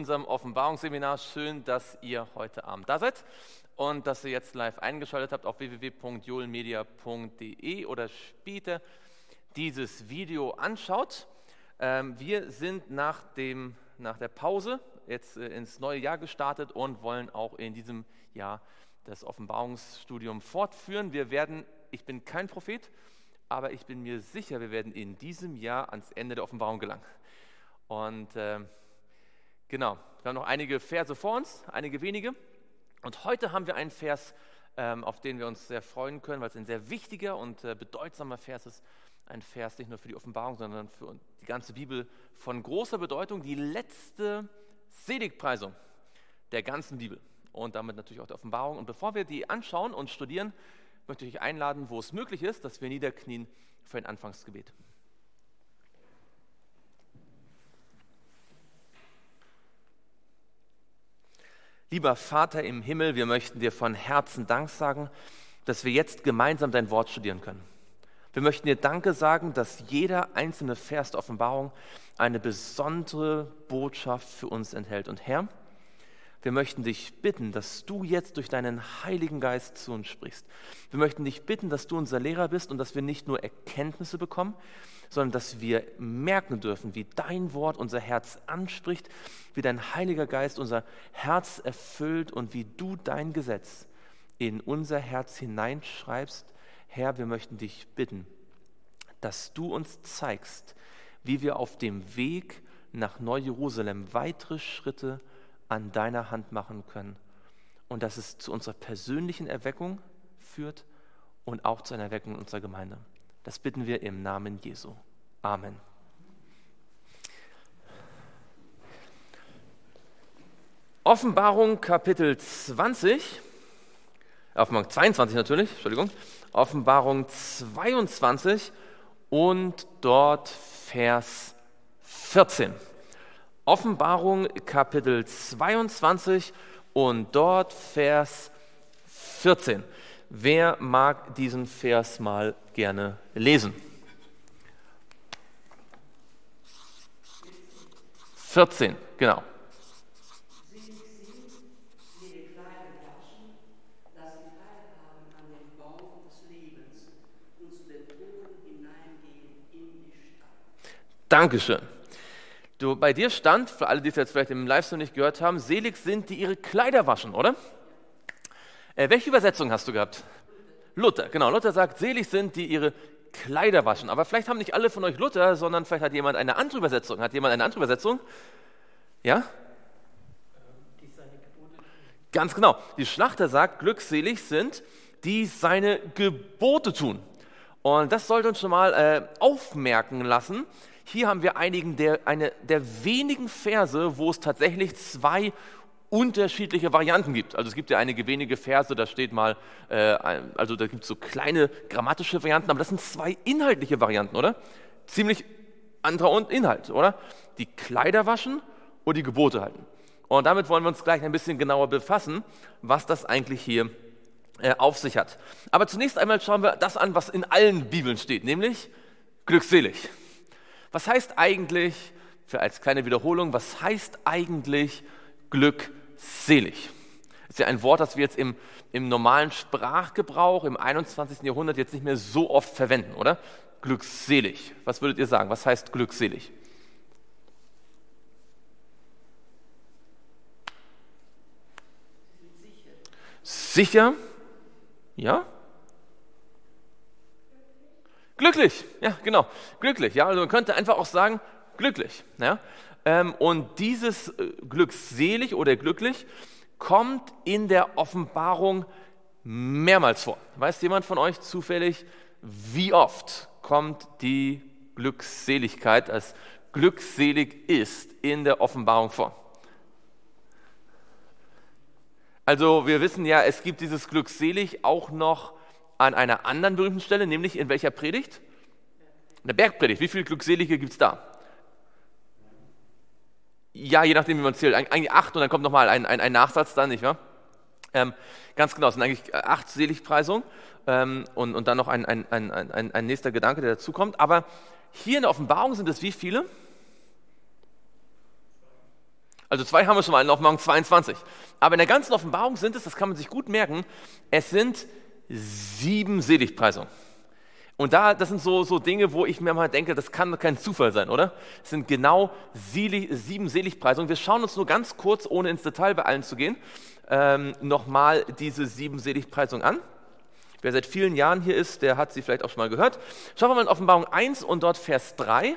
unserem Offenbarungsseminar. Schön, dass ihr heute Abend da seid und dass ihr jetzt live eingeschaltet habt auf www.julmedia.de oder später dieses Video anschaut. Ähm, wir sind nach, dem, nach der Pause jetzt äh, ins neue Jahr gestartet und wollen auch in diesem Jahr das Offenbarungsstudium fortführen. Wir werden, ich bin kein Prophet, aber ich bin mir sicher, wir werden in diesem Jahr ans Ende der Offenbarung gelangen. Und äh, genau, wir haben noch einige Verse vor uns, einige wenige. Und heute haben wir einen Vers, ähm, auf den wir uns sehr freuen können, weil es ein sehr wichtiger und äh, bedeutsamer Vers ist. Ein Vers nicht nur für die Offenbarung, sondern für die ganze Bibel von großer Bedeutung. Die letzte Seligpreisung der ganzen Bibel und damit natürlich auch der Offenbarung. Und bevor wir die anschauen und studieren, möchte ich euch einladen, wo es möglich ist, dass wir niederknien für ein Anfangsgebet. Lieber Vater im Himmel, wir möchten dir von Herzen Dank sagen, dass wir jetzt gemeinsam dein Wort studieren können. Wir möchten dir Danke sagen, dass jeder einzelne Vers der Offenbarung eine besondere Botschaft für uns enthält. Und Herr, wir möchten dich bitten, dass du jetzt durch deinen Heiligen Geist zu uns sprichst. Wir möchten dich bitten, dass du unser Lehrer bist und dass wir nicht nur Erkenntnisse bekommen, sondern dass wir merken dürfen, wie dein Wort unser Herz anspricht, wie dein Heiliger Geist unser Herz erfüllt und wie du dein Gesetz in unser Herz hineinschreibst. Herr, wir möchten dich bitten, dass du uns zeigst, wie wir auf dem Weg nach Neu-Jerusalem weitere Schritte an deiner Hand machen können und dass es zu unserer persönlichen Erweckung führt und auch zu einer Erweckung unserer Gemeinde. Das bitten wir im Namen Jesu. Amen. Offenbarung Kapitel 20, Offenbarung 22 natürlich, Entschuldigung, Offenbarung 22 und dort Vers 14. Offenbarung Kapitel 22 und dort Vers 14. Wer mag diesen Vers mal gerne lesen? 14, genau. Dankeschön. Du, bei dir stand, für alle, die es jetzt vielleicht im Livestream nicht gehört haben, selig sind, die ihre Kleider waschen, oder? Äh, welche Übersetzung hast du gehabt? Luther, genau. Luther sagt, selig sind, die ihre Kleider waschen. Aber vielleicht haben nicht alle von euch Luther, sondern vielleicht hat jemand eine andere Übersetzung. Hat jemand eine andere Übersetzung? Ja? Ganz genau. Die Schlachter sagt, glückselig sind, die seine Gebote tun. Und das sollte uns schon mal äh, aufmerken lassen, hier haben wir einigen der, eine der wenigen Verse, wo es tatsächlich zwei unterschiedliche Varianten gibt. Also es gibt ja einige wenige Verse, da steht mal, äh, also da gibt es so kleine grammatische Varianten, aber das sind zwei inhaltliche Varianten, oder? Ziemlich anderer Inhalt, oder? Die Kleider waschen und die Gebote halten. Und damit wollen wir uns gleich ein bisschen genauer befassen, was das eigentlich hier äh, auf sich hat. Aber zunächst einmal schauen wir das an, was in allen Bibeln steht, nämlich glückselig. Was heißt eigentlich, für als kleine Wiederholung, was heißt eigentlich glückselig? Das ist ja ein Wort, das wir jetzt im, im normalen Sprachgebrauch im 21. Jahrhundert jetzt nicht mehr so oft verwenden, oder? Glückselig. Was würdet ihr sagen? Was heißt glückselig? Sicher? Ja? Glücklich, ja, genau, glücklich. Ja, also man könnte einfach auch sagen, glücklich. Ja? Ähm, und dieses äh, glückselig oder glücklich kommt in der Offenbarung mehrmals vor. Weiß jemand von euch zufällig, wie oft kommt die Glückseligkeit als glückselig ist in der Offenbarung vor? Also wir wissen ja, es gibt dieses glückselig auch noch an einer anderen berühmten Stelle, nämlich in welcher Predigt? In der Bergpredigt. Wie viele Glückselige gibt es da? Ja, je nachdem, wie man zählt. Eigentlich acht und dann kommt nochmal ein, ein, ein Nachsatz dann, nicht wahr? Ähm, ganz genau, es sind eigentlich acht Seligpreisungen ähm, und, und dann noch ein, ein, ein, ein, ein nächster Gedanke, der dazukommt. Aber hier in der Offenbarung sind es wie viele? Also zwei haben wir schon mal in Offenbarung 22. Aber in der ganzen Offenbarung sind es, das kann man sich gut merken, es sind sieben Seligpreisungen. Und da, das sind so, so Dinge, wo ich mir mal denke, das kann kein Zufall sein, oder? Es sind genau sieben Seligpreisungen. Wir schauen uns nur ganz kurz, ohne ins Detail bei allen zu gehen, ähm, nochmal diese sieben Seligpreisungen an. Wer seit vielen Jahren hier ist, der hat sie vielleicht auch schon mal gehört. Schauen wir mal in Offenbarung 1 und dort Vers 3.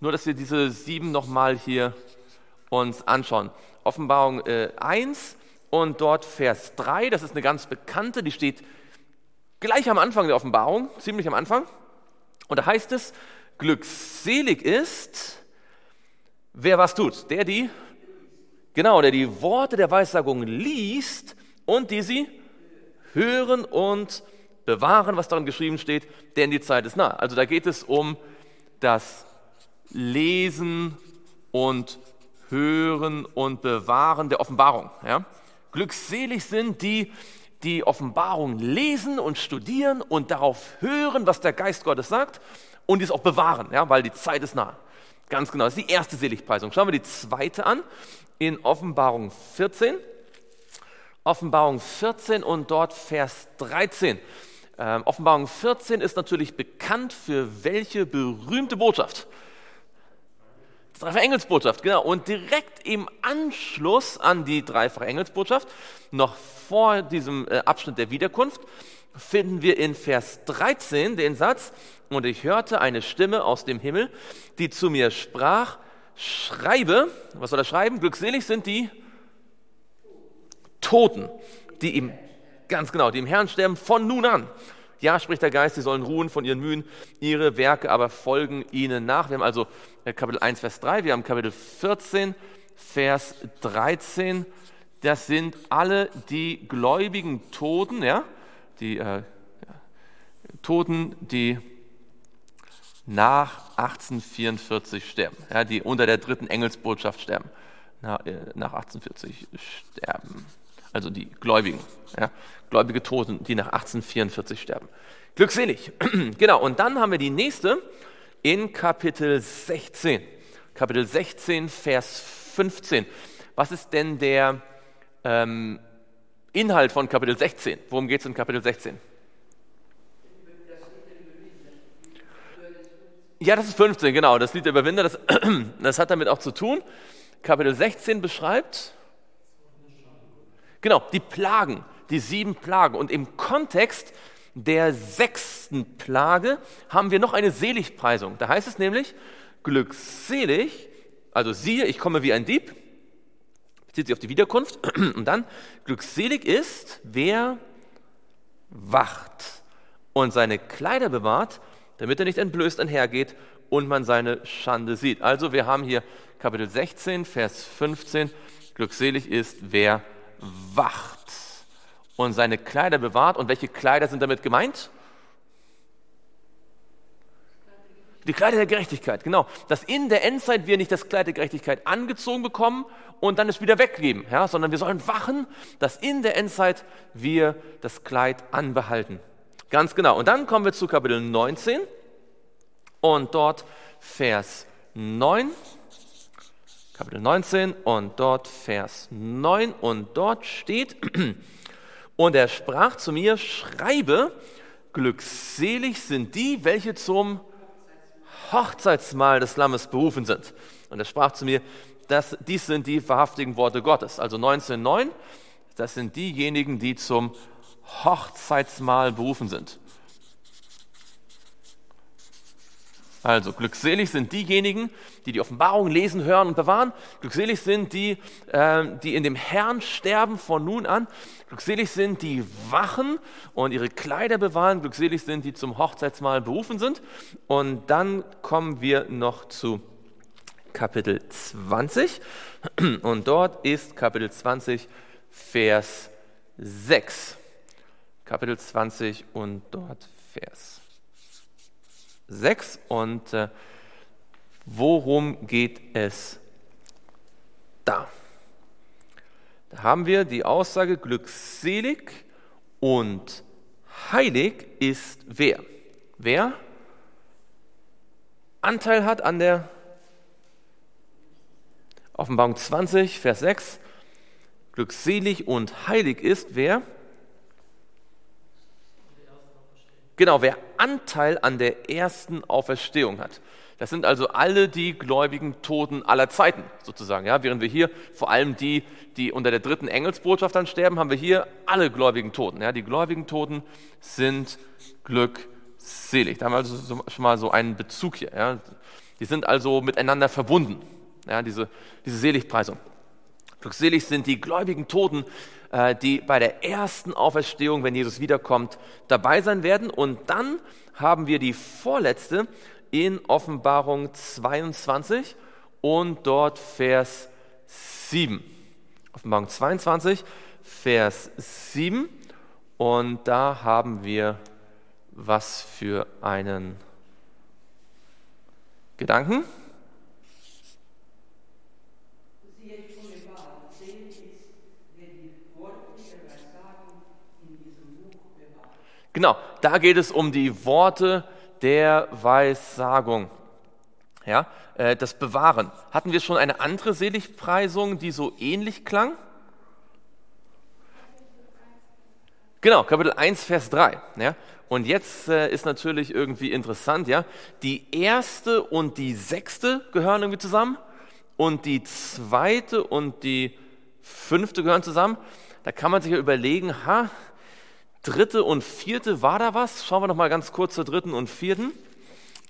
Nur, dass wir diese sieben nochmal hier uns anschauen. Offenbarung äh, 1 und dort Vers 3, das ist eine ganz bekannte, die steht gleich am Anfang der Offenbarung, ziemlich am Anfang. Und da heißt es, glückselig ist, wer was tut, der die, genau, der die Worte der Weissagung liest und die sie hören und bewahren, was darin geschrieben steht, denn die Zeit ist nah. Also da geht es um das Lesen und Hören und Bewahren der Offenbarung. Ja? Glückselig sind die, die Offenbarung lesen und studieren und darauf hören, was der Geist Gottes sagt und dies auch bewahren, ja, weil die Zeit ist nah. Ganz genau, das ist die erste Seligpreisung. Schauen wir die zweite an in Offenbarung 14. Offenbarung 14 und dort Vers 13. Ähm, Offenbarung 14 ist natürlich bekannt für welche berühmte Botschaft? Dreifache Engelsbotschaft, genau. Und direkt im Anschluss an die dreifache Engelsbotschaft, noch vor diesem äh, Abschnitt der Wiederkunft, finden wir in Vers 13 den Satz, und ich hörte eine Stimme aus dem Himmel, die zu mir sprach, schreibe, was soll er schreiben? Glückselig sind die Toten, die im, ganz genau, die im Herrn sterben von nun an. Ja, spricht der Geist, sie sollen ruhen von ihren Mühen, ihre Werke aber folgen ihnen nach. Wir haben also äh, Kapitel 1, Vers 3, wir haben Kapitel 14, Vers 13. Das sind alle die gläubigen Toten, ja, die äh, Toten, die nach 1844 sterben, ja, die unter der dritten Engelsbotschaft sterben, nach, äh, nach 1840 sterben also die Gläubigen, ja, gläubige Toten, die nach 1844 sterben. Glückselig. genau, und dann haben wir die nächste in Kapitel 16. Kapitel 16, Vers 15. Was ist denn der ähm, Inhalt von Kapitel 16? Worum geht es in Kapitel 16? Ja, das ist 15, genau. Das Lied der Überwinder, das, das hat damit auch zu tun. Kapitel 16 beschreibt, Genau, die Plagen, die sieben Plagen. Und im Kontext der sechsten Plage haben wir noch eine Seligpreisung. Da heißt es nämlich, glückselig, also siehe, ich komme wie ein Dieb, bezieht sich auf die Wiederkunft, und dann, glückselig ist, wer wacht und seine Kleider bewahrt, damit er nicht entblößt einhergeht und man seine Schande sieht. Also wir haben hier Kapitel 16, Vers 15, glückselig ist, wer wacht wacht und seine Kleider bewahrt. Und welche Kleider sind damit gemeint? Die Kleider der Gerechtigkeit, genau. Dass in der Endzeit wir nicht das Kleid der Gerechtigkeit angezogen bekommen und dann es wieder weggeben, ja, sondern wir sollen wachen, dass in der Endzeit wir das Kleid anbehalten. Ganz genau. Und dann kommen wir zu Kapitel 19 und dort Vers 9. Kapitel 19 und dort Vers 9 und dort steht, und er sprach zu mir, schreibe, glückselig sind die, welche zum Hochzeitsmahl des Lammes berufen sind. Und er sprach zu mir, das, dies sind die wahrhaftigen Worte Gottes. Also 19.9, das sind diejenigen, die zum Hochzeitsmahl berufen sind. Also glückselig sind diejenigen, die die Offenbarung lesen, hören und bewahren. Glückselig sind die, äh, die in dem Herrn sterben von nun an. Glückselig sind die wachen und ihre Kleider bewahren. Glückselig sind die zum Hochzeitsmahl berufen sind. Und dann kommen wir noch zu Kapitel 20. Und dort ist Kapitel 20, Vers 6. Kapitel 20 und dort Vers 6 und äh, worum geht es da? Da haben wir die Aussage, glückselig und heilig ist wer? Wer Anteil hat an der Offenbarung 20, Vers 6. Glückselig und heilig ist wer? Genau, wer Anteil an der ersten Auferstehung hat. Das sind also alle die gläubigen Toten aller Zeiten sozusagen. Ja, während wir hier vor allem die, die unter der dritten Engelsbotschaft dann sterben, haben wir hier alle gläubigen Toten. Ja, die gläubigen Toten sind glückselig. Da haben wir also schon mal so einen Bezug hier. Ja. Die sind also miteinander verbunden. Ja, diese, diese Seligpreisung. Glückselig sind die gläubigen Toten, die bei der ersten Auferstehung, wenn Jesus wiederkommt, dabei sein werden. Und dann haben wir die vorletzte, in Offenbarung 22 und dort Vers 7. Offenbarung 22, Vers 7. Und da haben wir was für einen Gedanken. Genau, da geht es um die Worte, der Weissagung. Ja, äh, das Bewahren. Hatten wir schon eine andere Seligpreisung, die so ähnlich klang? Genau, Kapitel 1, Vers 3. Ja. Und jetzt äh, ist natürlich irgendwie interessant, ja, die erste und die sechste gehören irgendwie zusammen und die zweite und die fünfte gehören zusammen. Da kann man sich ja überlegen, ha, Dritte und vierte, war da was? Schauen wir noch mal ganz kurz zur dritten und vierten.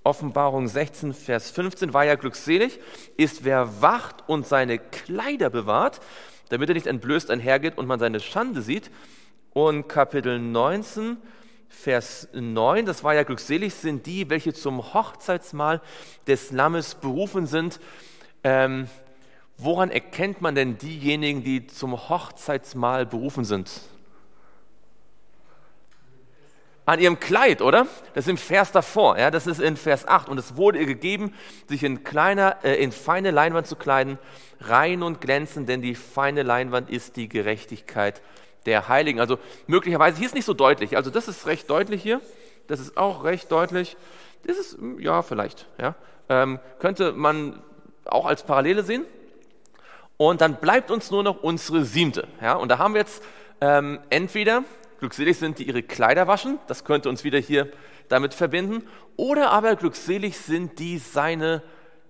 Offenbarung 16, Vers 15 war ja glückselig, ist wer wacht und seine Kleider bewahrt, damit er nicht entblößt einhergeht und man seine Schande sieht. Und Kapitel 19, Vers 9, das war ja glückselig, sind die, welche zum Hochzeitsmahl des Lammes berufen sind. Ähm, woran erkennt man denn diejenigen, die zum Hochzeitsmahl berufen sind? An ihrem Kleid, oder? Das ist im Vers davor, ja, das ist in Vers 8. Und es wurde ihr gegeben, sich in, kleiner, äh, in feine Leinwand zu kleiden, rein und glänzend, denn die feine Leinwand ist die Gerechtigkeit der Heiligen. Also möglicherweise, hier ist nicht so deutlich, also das ist recht deutlich hier, das ist auch recht deutlich. Das ist, ja, vielleicht, ja. Ähm, könnte man auch als Parallele sehen. Und dann bleibt uns nur noch unsere siebte, ja. Und da haben wir jetzt ähm, entweder Glückselig sind, die ihre Kleider waschen, das könnte uns wieder hier damit verbinden. Oder aber glückselig sind, die seine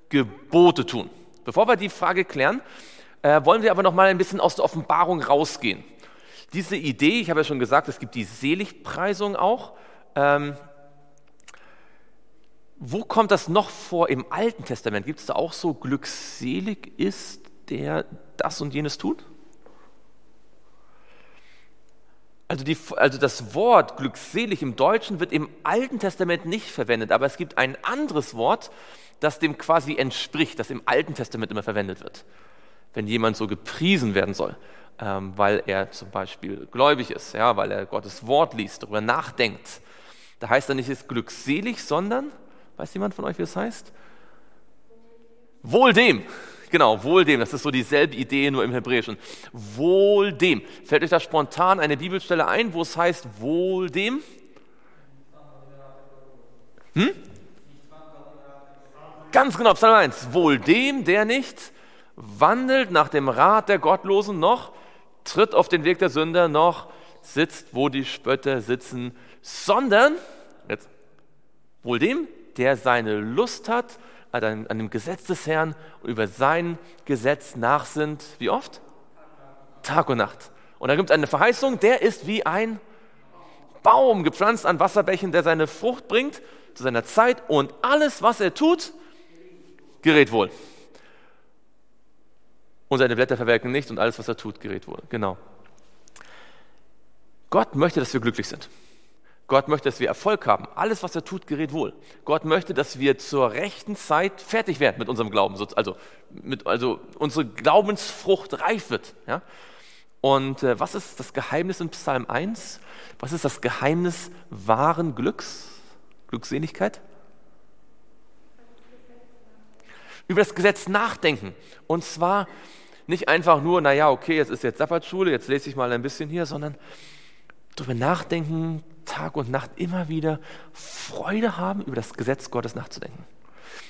Gebote tun. Bevor wir die Frage klären, äh, wollen wir aber noch mal ein bisschen aus der Offenbarung rausgehen. Diese Idee, ich habe ja schon gesagt, es gibt die Seligpreisung auch. Ähm, wo kommt das noch vor im Alten Testament? Gibt es da auch so, glückselig ist, der das und jenes tut? Also, die, also das Wort glückselig im Deutschen wird im Alten Testament nicht verwendet, aber es gibt ein anderes Wort, das dem quasi entspricht, das im Alten Testament immer verwendet wird. Wenn jemand so gepriesen werden soll, ähm, weil er zum Beispiel gläubig ist, ja, weil er Gottes Wort liest, darüber nachdenkt. Da heißt er nicht, ist glückselig, sondern, weiß jemand von euch, wie es heißt? Wohl dem. Genau, wohl dem. Das ist so dieselbe Idee, nur im Hebräischen. Wohl dem. Fällt euch da spontan eine Bibelstelle ein, wo es heißt, wohl dem? Hm? Ganz genau, Psalm 1. Wohl dem, der nicht wandelt nach dem Rat der Gottlosen, noch tritt auf den Weg der Sünder, noch sitzt, wo die Spötter sitzen, sondern, jetzt, wohl dem, der seine Lust hat an, dem Gesetz des Herrn und über sein Gesetz nachsinnt, wie oft? Tag und Nacht. Und da gibt es eine Verheißung, der ist wie ein Baum gepflanzt an Wasserbächen, der seine Frucht bringt zu seiner Zeit und alles, was er tut, gerät wohl. Und seine Blätter verwelken nicht und alles, was er tut, gerät wohl. Genau. Gott möchte, dass wir glücklich sind. Gott möchte, dass wir Erfolg haben. Alles, was er tut, gerät wohl. Gott möchte, dass wir zur rechten Zeit fertig werden mit unserem Glauben, also, mit, also unsere Glaubensfrucht reif wird. Ja? Und äh, was ist das Geheimnis in Psalm 1? Was ist das Geheimnis wahren Glücks, Glückseligkeit? Über das Gesetz nachdenken. Und zwar nicht einfach nur, naja, okay, jetzt ist jetzt Sabbatschule, jetzt lese ich mal ein bisschen hier, sondern darüber nachdenken, Tag und Nacht immer wieder Freude haben, über das Gesetz Gottes nachzudenken.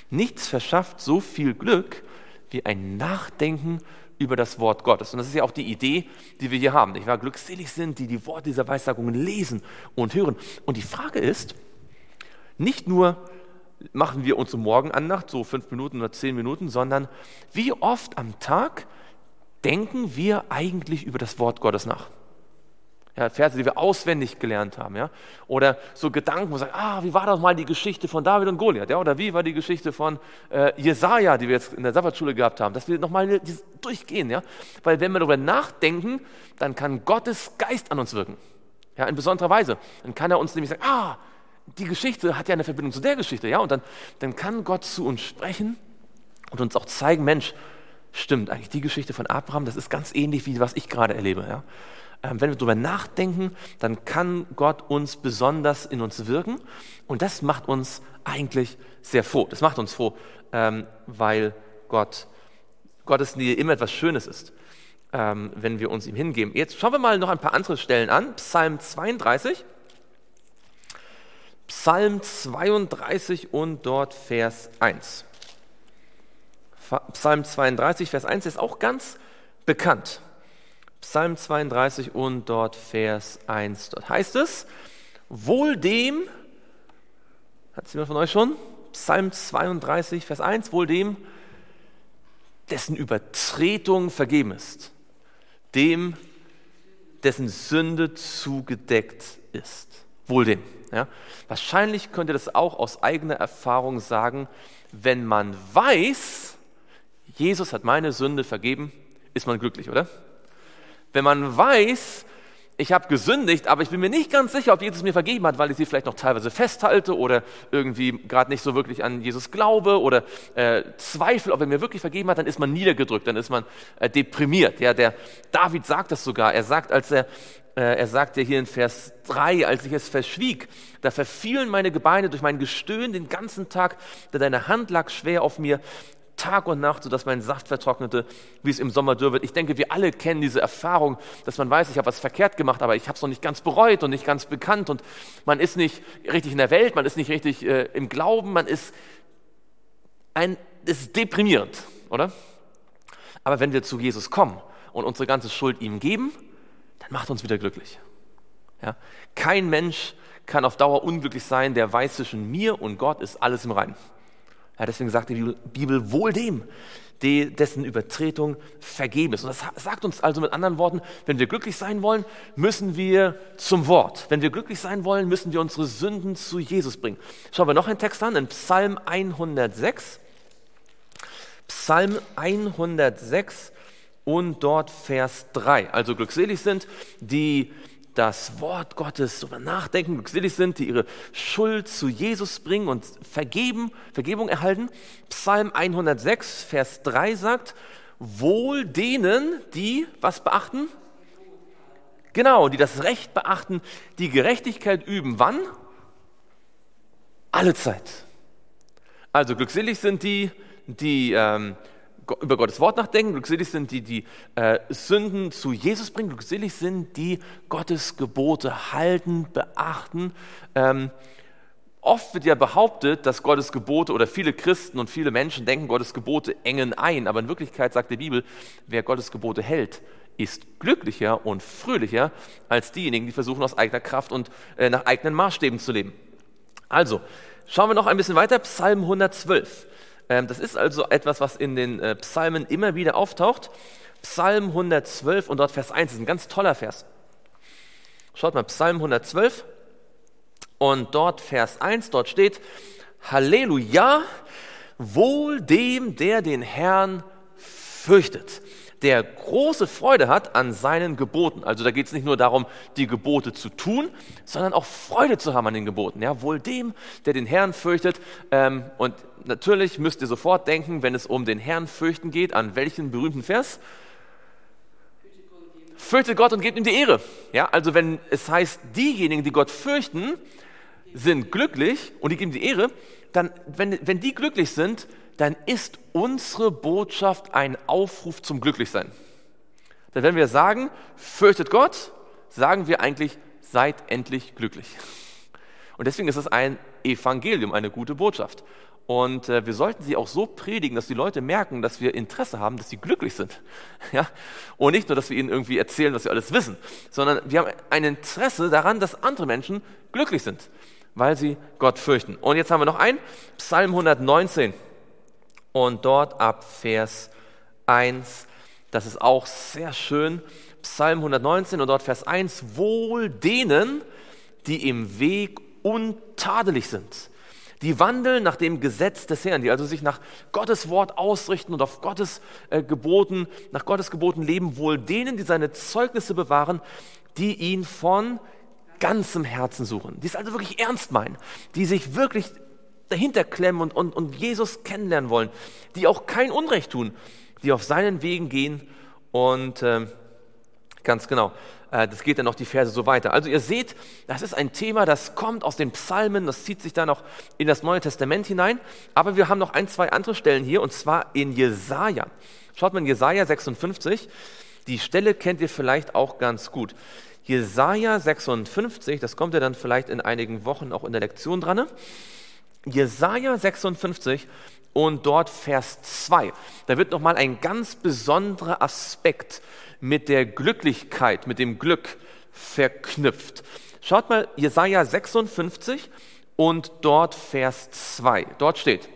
Nichts verschafft so viel Glück wie ein Nachdenken über das Wort Gottes. Und das ist ja auch die Idee, die wir hier haben. Ich war glückselig sind, die die Worte dieser Weissagungen lesen und hören. Und die Frage ist, nicht nur machen wir unsere Morgenandacht, so fünf Minuten oder zehn Minuten, sondern wie oft am Tag denken wir eigentlich über das Wort Gottes nach? Ja, Verse, die wir auswendig gelernt haben, ja. Oder so Gedanken, wo wir sagen, ah, wie war das mal die Geschichte von David und Goliath, ja? Oder wie war die Geschichte von äh, Jesaja, die wir jetzt in der Sabbatschule gehabt haben, dass wir nochmal durchgehen, ja. Weil wenn wir darüber nachdenken, dann kann Gottes Geist an uns wirken. Ja, in besonderer Weise. Dann kann er uns nämlich sagen, ah, die Geschichte hat ja eine Verbindung zu der Geschichte, ja. Und dann, dann kann Gott zu uns sprechen und uns auch zeigen, Mensch, stimmt, eigentlich die Geschichte von Abraham, das ist ganz ähnlich wie was ich gerade erlebe, ja. Ähm, wenn wir darüber nachdenken, dann kann Gott uns besonders in uns wirken. Und das macht uns eigentlich sehr froh. Das macht uns froh, ähm, weil Gott, Gottes Nähe immer etwas Schönes ist, ähm, wenn wir uns ihm hingeben. Jetzt schauen wir mal noch ein paar andere Stellen an. Psalm 32. Psalm 32 und dort Vers 1. Psalm 32, Vers 1 ist auch ganz bekannt. Psalm 32 und dort Vers 1. Dort heißt es, wohl dem, hat es jemand von euch schon? Psalm 32, Vers 1, wohl dem, dessen Übertretung vergeben ist, dem, dessen Sünde zugedeckt ist. Wohl dem. Ja? Wahrscheinlich könnt ihr das auch aus eigener Erfahrung sagen, wenn man weiß, Jesus hat meine Sünde vergeben, ist man glücklich, oder? Wenn man weiß, ich habe gesündigt, aber ich bin mir nicht ganz sicher, ob Jesus mir vergeben hat, weil ich sie vielleicht noch teilweise festhalte oder irgendwie gerade nicht so wirklich an Jesus glaube oder äh, zweifle, ob er mir wirklich vergeben hat, dann ist man niedergedrückt, dann ist man äh, deprimiert. Ja, der David sagt das sogar. Er sagt, als er äh, er sagt ja hier in Vers 3, als ich es verschwieg, da verfielen meine Gebeine durch mein Gestöhn den ganzen Tag, denn deine Hand lag schwer auf mir. Tag und Nacht, sodass mein Saft vertrocknete, wie es im Sommer dürr wird. Ich denke, wir alle kennen diese Erfahrung, dass man weiß, ich habe was verkehrt gemacht, aber ich habe es noch nicht ganz bereut und nicht ganz bekannt und man ist nicht richtig in der Welt, man ist nicht richtig äh, im Glauben, man ist, ein, ist deprimierend, oder? Aber wenn wir zu Jesus kommen und unsere ganze Schuld ihm geben, dann macht uns wieder glücklich. Ja? Kein Mensch kann auf Dauer unglücklich sein, der weiß zwischen mir und Gott ist alles im Reinen. Ja, deswegen sagt die Bibel wohl dem, dessen Übertretung vergeben ist. Und das sagt uns also mit anderen Worten, wenn wir glücklich sein wollen, müssen wir zum Wort. Wenn wir glücklich sein wollen, müssen wir unsere Sünden zu Jesus bringen. Schauen wir noch einen Text an, in Psalm 106. Psalm 106 und dort Vers 3. Also glückselig sind, die das Wort Gottes darüber nachdenken, glückselig sind, die ihre Schuld zu Jesus bringen und vergeben, Vergebung erhalten. Psalm 106, Vers 3 sagt, wohl denen, die was beachten? Genau, die das Recht beachten, die Gerechtigkeit üben. Wann? Alle Zeit. Also glückselig sind die, die ähm, über Gottes Wort nachdenken, glückselig sind die, die äh, Sünden zu Jesus bringen, glückselig sind die Gottes Gebote halten, beachten. Ähm, oft wird ja behauptet, dass Gottes Gebote oder viele Christen und viele Menschen denken, Gottes Gebote engen ein, aber in Wirklichkeit sagt die Bibel, wer Gottes Gebote hält, ist glücklicher und fröhlicher als diejenigen, die versuchen aus eigener Kraft und äh, nach eigenen Maßstäben zu leben. Also, schauen wir noch ein bisschen weiter, Psalm 112. Ähm, das ist also etwas, was in den äh, Psalmen immer wieder auftaucht. Psalm 112 und dort Vers 1 das ist ein ganz toller Vers. Schaut mal, Psalm 112 und dort Vers 1, dort steht, Halleluja, wohl dem, der den Herrn fürchtet der große Freude hat an seinen Geboten. Also da geht es nicht nur darum, die Gebote zu tun, sondern auch Freude zu haben an den Geboten. Ja, wohl dem, der den Herrn fürchtet. Ähm, und natürlich müsst ihr sofort denken, wenn es um den Herrn fürchten geht, an welchen berühmten Vers? Fürchtet Gott und gebt ihm die Ehre. Ja, also wenn es heißt, diejenigen, die Gott fürchten, sind glücklich und die geben die Ehre, dann, wenn, wenn die glücklich sind, dann ist unsere Botschaft ein Aufruf zum Glücklichsein. Denn wenn wir sagen, fürchtet Gott, sagen wir eigentlich, seid endlich glücklich. Und deswegen ist es ein Evangelium, eine gute Botschaft. Und äh, wir sollten sie auch so predigen, dass die Leute merken, dass wir Interesse haben, dass sie glücklich sind. Ja? Und nicht nur, dass wir ihnen irgendwie erzählen, was wir alles wissen, sondern wir haben ein Interesse daran, dass andere Menschen glücklich sind, weil sie Gott fürchten. Und jetzt haben wir noch ein, Psalm 119. Und dort ab Vers 1, das ist auch sehr schön. Psalm 119 und dort Vers 1, wohl denen, die im Weg untadelig sind die wandeln nach dem Gesetz des Herrn, die also sich nach Gottes Wort ausrichten und auf Gottes äh, Geboten, nach Gottes Geboten leben, wohl denen, die seine Zeugnisse bewahren, die ihn von ganzem Herzen suchen, die es also wirklich ernst meinen, die sich wirklich dahinter klemmen und, und, und Jesus kennenlernen wollen, die auch kein Unrecht tun, die auf seinen Wegen gehen und äh, ganz genau, äh, das geht dann noch die Verse so weiter. Also ihr seht, das ist ein Thema, das kommt aus den Psalmen, das zieht sich dann noch in das Neue Testament hinein. Aber wir haben noch ein, zwei andere Stellen hier, und zwar in Jesaja. Schaut mal in Jesaja 56. Die Stelle kennt ihr vielleicht auch ganz gut. Jesaja 56, das kommt ja dann vielleicht in einigen Wochen auch in der Lektion dran. Jesaja 56 und dort Vers 2. Da wird nochmal ein ganz besonderer Aspekt mit der Glücklichkeit, mit dem Glück verknüpft. Schaut mal, Jesaja 56 und dort Vers 2. Dort steht: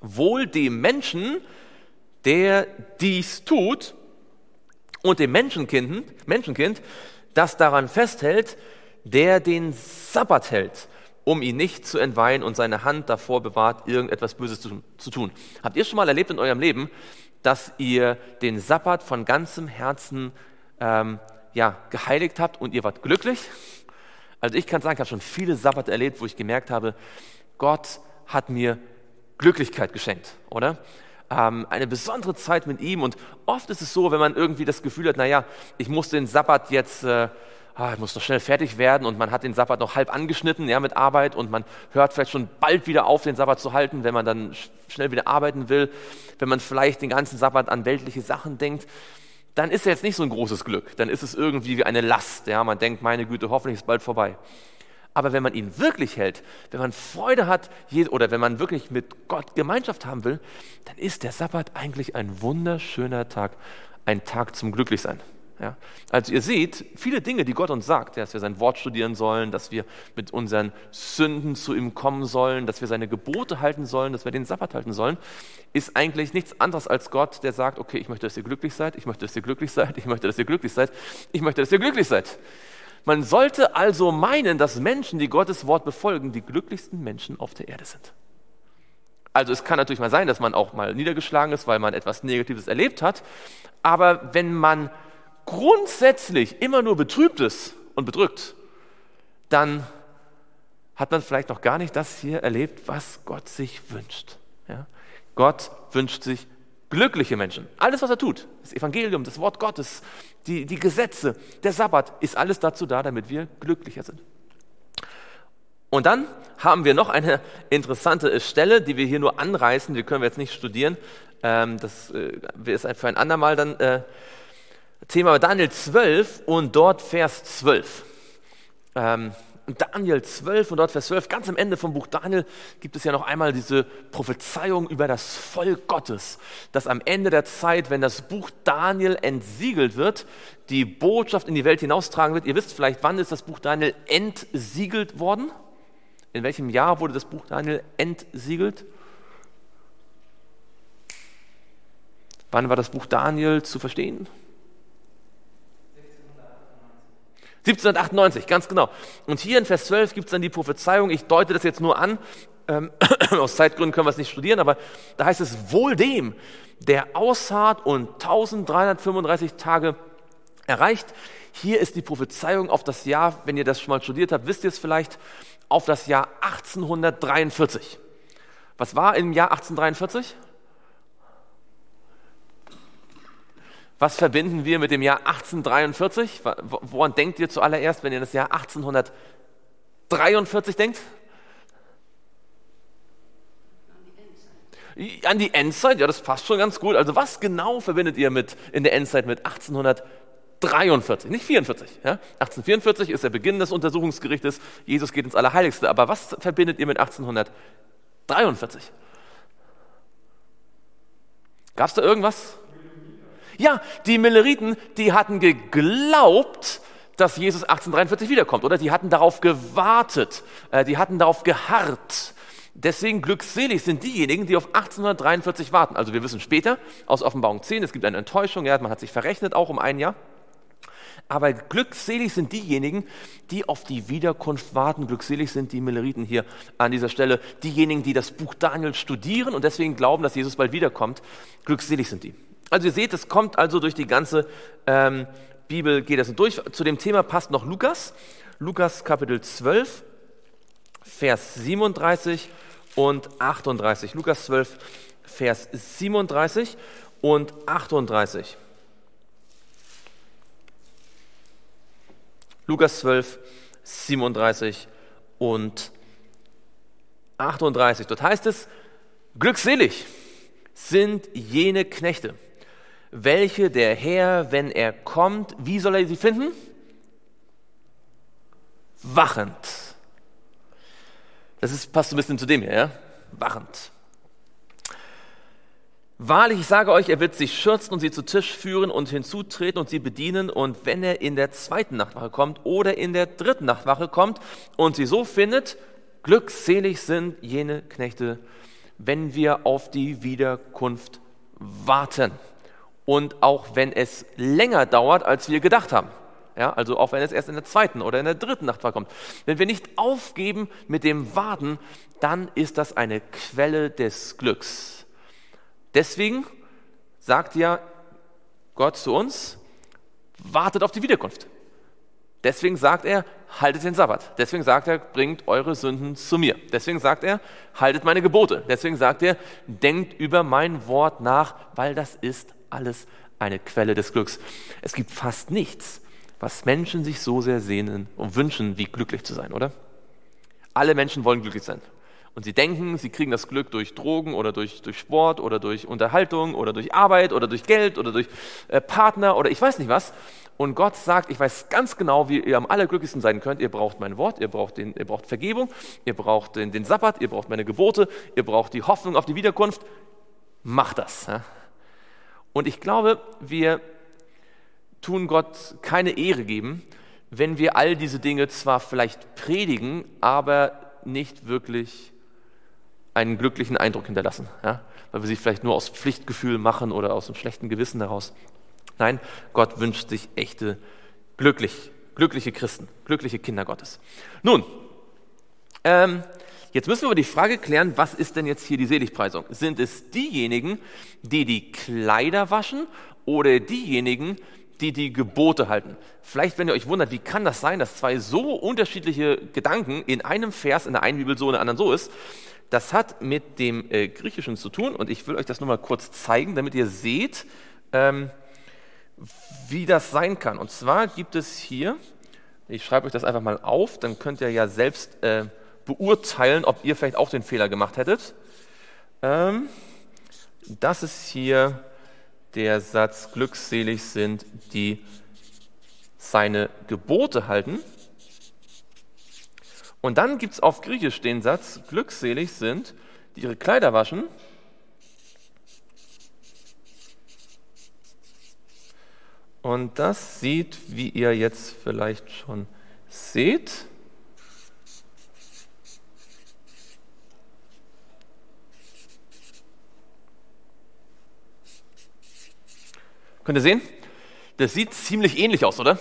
Wohl dem Menschen, der dies tut, und dem Menschenkind, Menschenkind, das daran festhält, der den Sabbat hält, um ihn nicht zu entweihen und seine Hand davor bewahrt, irgendetwas Böses zu, tun. Habt ihr schon mal erlebt in eurem Leben, dass ihr den Sabbat von ganzem Herzen ähm, ja, geheiligt habt und ihr wart glücklich. Also ich kann sagen, ich habe schon viele Sabbat erlebt, wo ich gemerkt habe, Gott hat mir Glücklichkeit geschenkt, oder? Ähm, eine besondere Zeit mit ihm und oft ist es so, wenn man irgendwie das Gefühl hat, naja, ich muss den Sabbat jetzt äh, ah, ich muss doch schnell fertig werden und man hat den Sabbat noch halb angeschnitten ja, mit Arbeit und man hört vielleicht schon bald wieder auf, den Sabbat zu halten, wenn man dann schnell wieder arbeiten will, wenn man vielleicht den ganzen Sabbat an weltliche Sachen denkt, dann ist er jetzt nicht so ein großes Glück, dann ist es irgendwie wie eine Last. Ja, man denkt, meine Güte, hoffentlich ist bald vorbei. Aber wenn man ihn wirklich hält, wenn man Freude hat oder wenn man wirklich mit Gott Gemeinschaft haben will, dann ist der Sabbat eigentlich ein wunderschöner Tag, ein Tag zum Glücklichsein. Ja? Also ihr seht, viele Dinge, die Gott uns sagt, dass wir sein Wort studieren sollen, dass wir mit unseren Sünden zu ihm kommen sollen, dass wir seine Gebote halten sollen, dass wir den Sabbat halten sollen, ist eigentlich nichts anderes als Gott, der sagt, okay, ich möchte, dass ihr glücklich seid, ich möchte, dass ihr glücklich seid, ich möchte, dass ihr glücklich seid, ich möchte, dass ihr glücklich seid. Man sollte also meinen, dass Menschen, die Gottes Wort befolgen, die glücklichsten Menschen auf der Erde sind. Also es kann natürlich mal sein, dass man auch mal niedergeschlagen ist, weil man etwas Negatives erlebt hat. Aber wenn man grundsätzlich immer nur betrübt ist und bedrückt, dann hat man vielleicht noch gar nicht das hier erlebt, was Gott sich wünscht. Ja? Gott wünscht sich glückliche Menschen. Alles, was er tut, das Evangelium, das Wort Gottes, die, die Gesetze, der Sabbat, ist alles dazu da, damit wir glücklicher sind. Und dann haben wir noch eine interessante Stelle, die wir hier nur anreißen, die können wir jetzt nicht studieren. Ähm, das äh, ist für ein andermal dann äh, Thema Daniel 12 und dort Vers 12. Ähm, Daniel 12 und dort Vers 12, ganz am Ende vom Buch Daniel gibt es ja noch einmal diese Prophezeiung über das Volk Gottes, dass am Ende der Zeit, wenn das Buch Daniel entsiegelt wird, die Botschaft in die Welt hinaustragen wird. Ihr wisst vielleicht, wann ist das Buch Daniel entsiegelt worden? In welchem Jahr wurde das Buch Daniel entsiegelt? Wann war das Buch Daniel zu verstehen? 1798, ganz genau. Und hier in Vers 12 gibt es dann die Prophezeiung, ich deute das jetzt nur an, ähm, aus Zeitgründen können wir es nicht studieren, aber da heißt es, wohl dem, der ausharrt und 1335 Tage erreicht. Hier ist die Prophezeiung auf das Jahr, wenn ihr das schon mal studiert habt, wisst ihr es vielleicht, auf das Jahr 1843. Was war im Jahr 1843? Was verbinden wir mit dem Jahr 1843? Woran denkt ihr zuallererst, wenn ihr das Jahr 1843 denkt? An die Endzeit, ja, das passt schon ganz gut. Also was genau verbindet ihr mit in der Endzeit mit 1843, nicht 44? Ja? 1844 ist der Beginn des Untersuchungsgerichtes. Jesus geht ins Allerheiligste. Aber was verbindet ihr mit 1843? Gab es da irgendwas? Ja, die Milleriten, die hatten geglaubt, dass Jesus 1843 wiederkommt, oder? Die hatten darauf gewartet, äh, die hatten darauf geharrt. Deswegen glückselig sind diejenigen, die auf 1843 warten. Also wir wissen später aus Offenbarung 10, es gibt eine Enttäuschung, ja, man hat sich verrechnet auch um ein Jahr. Aber glückselig sind diejenigen, die auf die Wiederkunft warten. Glückselig sind die Milleriten hier an dieser Stelle. Diejenigen, die das Buch Daniel studieren und deswegen glauben, dass Jesus bald wiederkommt. Glückselig sind die. Also ihr seht, es kommt also durch die ganze ähm, Bibel, geht das durch. Zu dem Thema passt noch Lukas. Lukas Kapitel 12, Vers 37 und 38. Lukas 12, Vers 37 und 38. Lukas 12, 37 und 38. Dort heißt es, glückselig sind jene Knechte, welche der Herr, wenn er kommt, wie soll er sie finden? Wachend. Das ist, passt ein bisschen zu dem hier, ja? Wachend. Wahrlich, ich sage euch, er wird sich schürzen und sie zu Tisch führen und hinzutreten und sie bedienen. Und wenn er in der zweiten Nachtwache kommt oder in der dritten Nachtwache kommt und sie so findet, glückselig sind jene Knechte, wenn wir auf die Wiederkunft warten. Und auch wenn es länger dauert, als wir gedacht haben. Ja, also auch wenn es erst in der zweiten oder in der dritten Nachtwache kommt. Wenn wir nicht aufgeben mit dem Warten, dann ist das eine Quelle des Glücks Deswegen sagt ja Gott zu uns, wartet auf die Wiederkunft. Deswegen sagt er, haltet den Sabbat. Deswegen sagt er, bringt eure Sünden zu mir. Deswegen sagt er, haltet meine Gebote. Deswegen sagt er, denkt über mein Wort nach, weil das ist alles eine Quelle des Glücks. Es gibt fast nichts, was Menschen sich so sehr sehnen und wünschen, wie glücklich zu sein, oder? Alle Menschen wollen glücklich sein. Und sie denken, sie kriegen das Glück durch Drogen oder durch, durch Sport oder durch Unterhaltung oder durch Arbeit oder durch Geld oder durch äh, Partner oder ich weiß nicht was. Und Gott sagt, ich weiß ganz genau, wie ihr am allerglücklichsten sein könnt. Ihr braucht mein Wort, ihr braucht, den, ihr braucht Vergebung, ihr braucht den, den Sabbat, ihr braucht meine Gebote, ihr braucht die Hoffnung auf die Wiederkunft. Macht das. Ja? Und ich glaube, wir tun Gott keine Ehre geben, wenn wir all diese Dinge zwar vielleicht predigen, aber nicht wirklich einen glücklichen Eindruck hinterlassen, ja? weil wir sie vielleicht nur aus Pflichtgefühl machen oder aus einem schlechten Gewissen heraus. Nein, Gott wünscht sich echte, glücklich, glückliche Christen, glückliche Kinder Gottes. Nun, ähm, jetzt müssen wir über die Frage klären, was ist denn jetzt hier die Seligpreisung? Sind es diejenigen, die die Kleider waschen oder diejenigen, die die Gebote halten. Vielleicht, wenn ihr euch wundert, wie kann das sein, dass zwei so unterschiedliche Gedanken in einem Vers, in der einen Bibel so, in der anderen so ist, das hat mit dem äh, Griechischen zu tun und ich will euch das nur mal kurz zeigen, damit ihr seht, ähm, wie das sein kann. Und zwar gibt es hier, ich schreibe euch das einfach mal auf, dann könnt ihr ja selbst äh, beurteilen, ob ihr vielleicht auch den Fehler gemacht hättet. Ähm, das ist hier der Satz, glückselig sind, die seine Gebote halten. Und dann gibt es auf Griechisch den Satz, glückselig sind, die ihre Kleider waschen. Und das sieht, wie ihr jetzt vielleicht schon seht, Könnt ihr sehen? Das sieht ziemlich ähnlich aus, oder?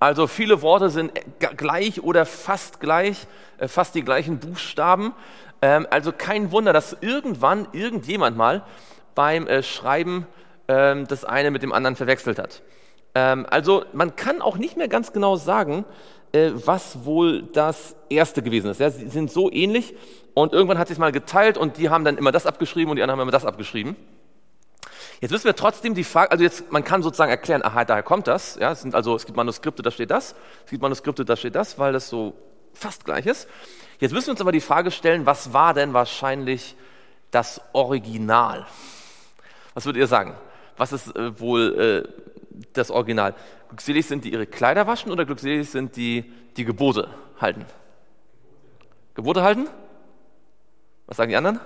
Also viele Worte sind gleich oder fast gleich, äh, fast die gleichen Buchstaben. Ähm, also kein Wunder, dass irgendwann irgendjemand mal beim äh, Schreiben ähm, das eine mit dem anderen verwechselt hat. Ähm, also man kann auch nicht mehr ganz genau sagen, äh, was wohl das erste gewesen ist. sie sind so ähnlich und irgendwann hat sich mal geteilt und die haben dann immer das abgeschrieben und die anderen haben immer das abgeschrieben. Jetzt müssen wir trotzdem die Frage, also jetzt, man kann sozusagen erklären, aha, daher kommt das. Ja, es sind also, es gibt Manuskripte, da steht das. Es gibt Manuskripte, da steht das, weil das so fast gleich ist. Jetzt müssen wir uns aber die Frage stellen, was war denn wahrscheinlich das Original? Was würdet ihr sagen? Was ist äh, wohl äh, das Original? Glückselig sind die ihre Kleider waschen oder glückselig sind die die Gebote halten? Gebote halten? Was sagen die anderen?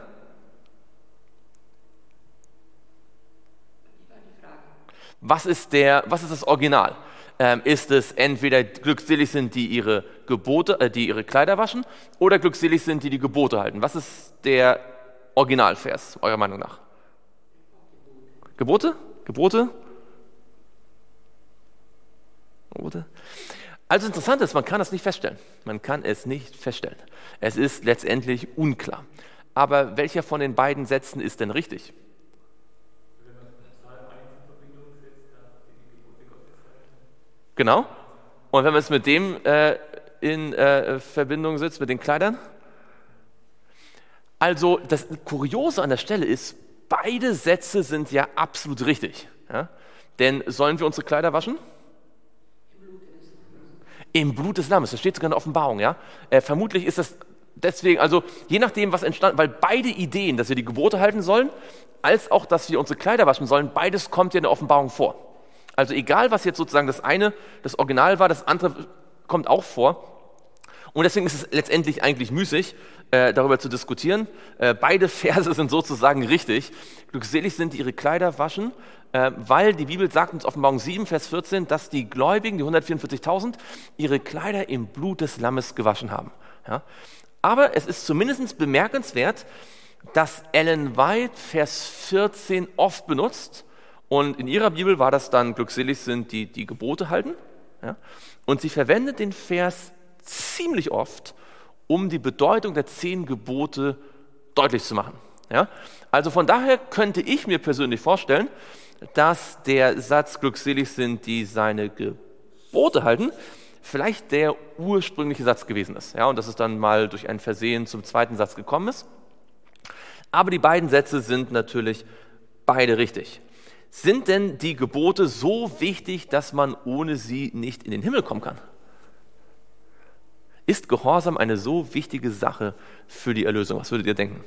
Was ist, der, was ist das Original? Ähm, ist es entweder glückselig sind, die ihre Gebote, äh, die ihre Kleider waschen, oder glückselig sind, die die Gebote halten? Was ist der Originalvers eurer Meinung nach? Gebote? Gebote? Gebote? Also interessant ist, man kann das nicht feststellen. Man kann es nicht feststellen. Es ist letztendlich unklar. Aber welcher von den beiden Sätzen ist denn richtig? Genau. Und wenn man es mit dem äh, in äh, Verbindung setzt, mit den Kleidern? Also das Kuriose an der Stelle ist, beide Sätze sind ja absolut richtig. Ja? Denn sollen wir unsere Kleider waschen? Im Blut des Lammes. Das steht sogar in der Offenbarung. Ja? Äh, vermutlich ist das deswegen, also je nachdem, was entstanden, weil beide Ideen, dass wir die Gebote halten sollen, als auch, dass wir unsere Kleider waschen sollen, beides kommt ja in der Offenbarung vor. Also egal, was jetzt sozusagen das eine das Original war, das andere kommt auch vor. Und deswegen ist es letztendlich eigentlich müßig, äh, darüber zu diskutieren. Äh, beide Verse sind sozusagen richtig. Glückselig sind, die ihre Kleider waschen, äh, weil die Bibel sagt uns Offenbarung 7, Vers 14, dass die Gläubigen, die 144.000, ihre Kleider im Blut des Lammes gewaschen haben. Ja? Aber es ist zumindest bemerkenswert, dass Ellen White Vers 14 oft benutzt. Und in ihrer Bibel war das dann, glückselig sind, die die Gebote halten. Ja? Und sie verwendet den Vers ziemlich oft, um die Bedeutung der zehn Gebote deutlich zu machen. Ja? Also von daher könnte ich mir persönlich vorstellen, dass der Satz glückselig sind, die seine Gebote halten, vielleicht der ursprüngliche Satz gewesen ist. Ja, und dass es dann mal durch ein Versehen zum zweiten Satz gekommen ist. Aber die beiden Sätze sind natürlich beide richtig. Sind denn die Gebote so wichtig, dass man ohne sie nicht in den Himmel kommen kann? Ist Gehorsam eine so wichtige Sache für die Erlösung? Was würdet ihr denken?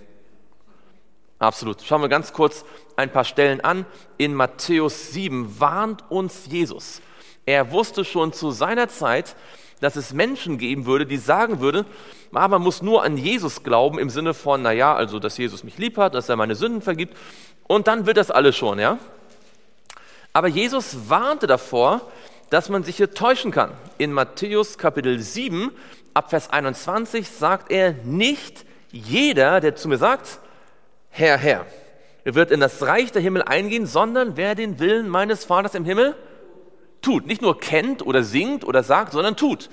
Absolut. Schauen wir ganz kurz ein paar Stellen an. In Matthäus 7 warnt uns Jesus. Er wusste schon zu seiner Zeit, dass es Menschen geben würde, die sagen würden, man muss nur an Jesus glauben im Sinne von, naja, also, dass Jesus mich lieb hat, dass er meine Sünden vergibt und dann wird das alles schon, ja? Aber Jesus warnte davor, dass man sich hier täuschen kann. In Matthäus Kapitel 7 ab Vers 21 sagt er, nicht jeder, der zu mir sagt, Herr, Herr, wird in das Reich der Himmel eingehen, sondern wer den Willen meines Vaters im Himmel tut. Nicht nur kennt oder singt oder sagt, sondern tut.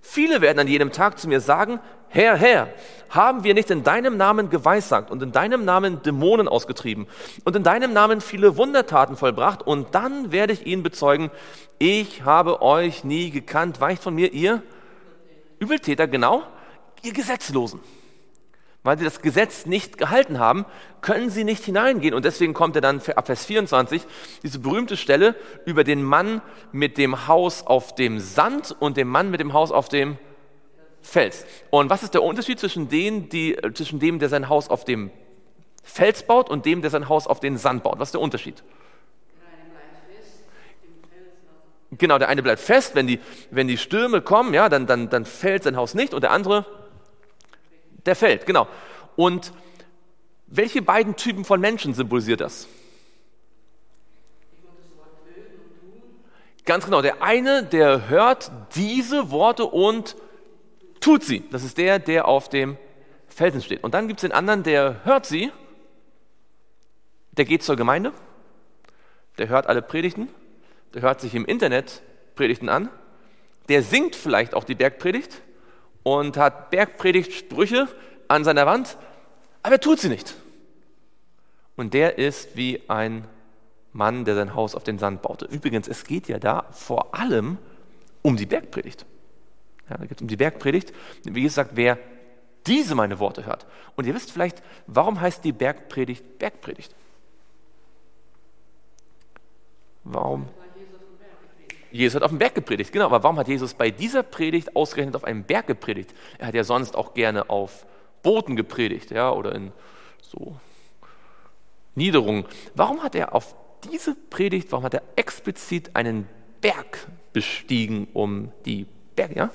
Viele werden an jedem Tag zu mir sagen, Herr, Herr, haben wir nicht in deinem Namen geweissagt und in deinem Namen Dämonen ausgetrieben und in deinem Namen viele Wundertaten vollbracht und dann werde ich ihnen bezeugen, ich habe euch nie gekannt, weicht von mir ihr Übeltäter, genau, ihr Gesetzlosen. Weil sie das Gesetz nicht gehalten haben, können sie nicht hineingehen. Und deswegen kommt er dann ab Vers 24, diese berühmte Stelle über den Mann mit dem Haus auf dem Sand und dem Mann mit dem Haus auf dem Fels. Und was ist der Unterschied zwischen, denen, die, zwischen dem, der sein Haus auf dem Fels baut und dem, der sein Haus auf den Sand baut? Was ist der Unterschied? Genau, der eine bleibt fest, wenn die, wenn die Stürme kommen, ja, dann, dann, dann fällt sein Haus nicht und der andere, der fällt, genau. Und welche beiden Typen von Menschen symbolisiert das? Ganz genau, der eine, der hört diese Worte und tut sie. Das ist der, der auf dem Felsen steht. Und dann gibt es den anderen, der hört sie, der geht zur Gemeinde, der hört alle Predigten, der hört sich im Internet Predigten an, der singt vielleicht auch die Bergpredigt und hat Bergpredigtsprüche an seiner Wand, aber er tut sie nicht. Und der ist wie ein Mann, der sein Haus auf den Sand baute. Übrigens, es geht ja da vor allem um die Bergpredigt. Ja, da geht es um die Bergpredigt. Wie gesagt, wer diese meine Worte hört. Und ihr wisst vielleicht, warum heißt die Bergpredigt Bergpredigt? Warum? Jesus hat auf dem Berg gepredigt, genau. Aber warum hat Jesus bei dieser Predigt ausgerechnet auf einem Berg gepredigt? Er hat ja sonst auch gerne auf Booten gepredigt, ja, oder in so Niederungen. Warum hat er auf diese Predigt, warum hat er explizit einen Berg bestiegen, um die Berge, ja?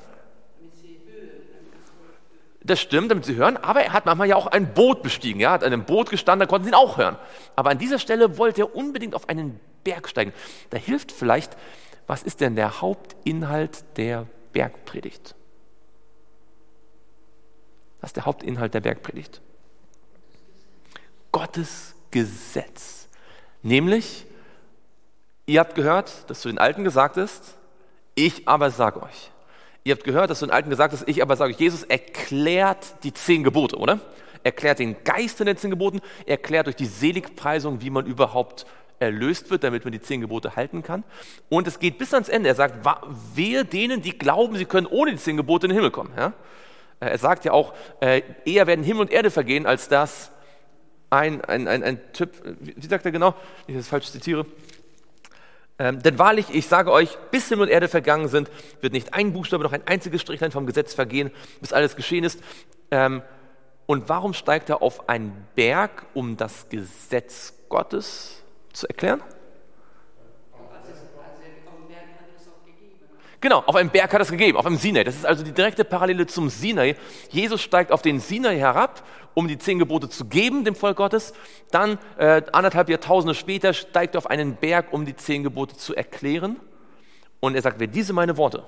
Das stimmt, damit sie hören, aber er hat manchmal ja auch ein Boot bestiegen. Ja, hat an einem Boot gestanden, da konnten sie ihn auch hören. Aber an dieser Stelle wollte er unbedingt auf einen Berg steigen. Da hilft vielleicht, was ist denn der Hauptinhalt der Bergpredigt? Was ist der Hauptinhalt der Bergpredigt? Gottes Gesetz. Nämlich, ihr habt gehört, dass zu den Alten gesagt ist, ich aber sage euch. Ihr habt gehört, dass zu den Alten gesagt ist, ich aber sage Jesus erklärt die zehn Gebote, oder? Erklärt den Geist in den zehn Geboten, erklärt durch die Seligpreisung, wie man überhaupt erlöst wird, damit man die zehn Gebote halten kann. Und es geht bis ans Ende. Er sagt, wehe denen, die glauben, sie können ohne die zehn Gebote in den Himmel kommen. Ja? Er sagt ja auch, äh, eher werden Himmel und Erde vergehen, als dass ein, ein, ein, ein Typ, wie sagt er genau, ich das falsch zitiere, ähm, denn wahrlich, ich sage euch, bis Himmel und Erde vergangen sind, wird nicht ein Buchstabe noch ein einziges Strichlein vom Gesetz vergehen, bis alles geschehen ist. Ähm, und warum steigt er auf einen Berg, um das Gesetz Gottes zu erklären? Genau, auf einem Berg hat es gegeben, auf einem Sinai. Das ist also die direkte Parallele zum Sinai. Jesus steigt auf den Sinai herab, um die zehn Gebote zu geben dem Volk Gottes. Dann, äh, anderthalb Jahrtausende später, steigt er auf einen Berg, um die zehn Gebote zu erklären. Und er sagt, wer diese meine Worte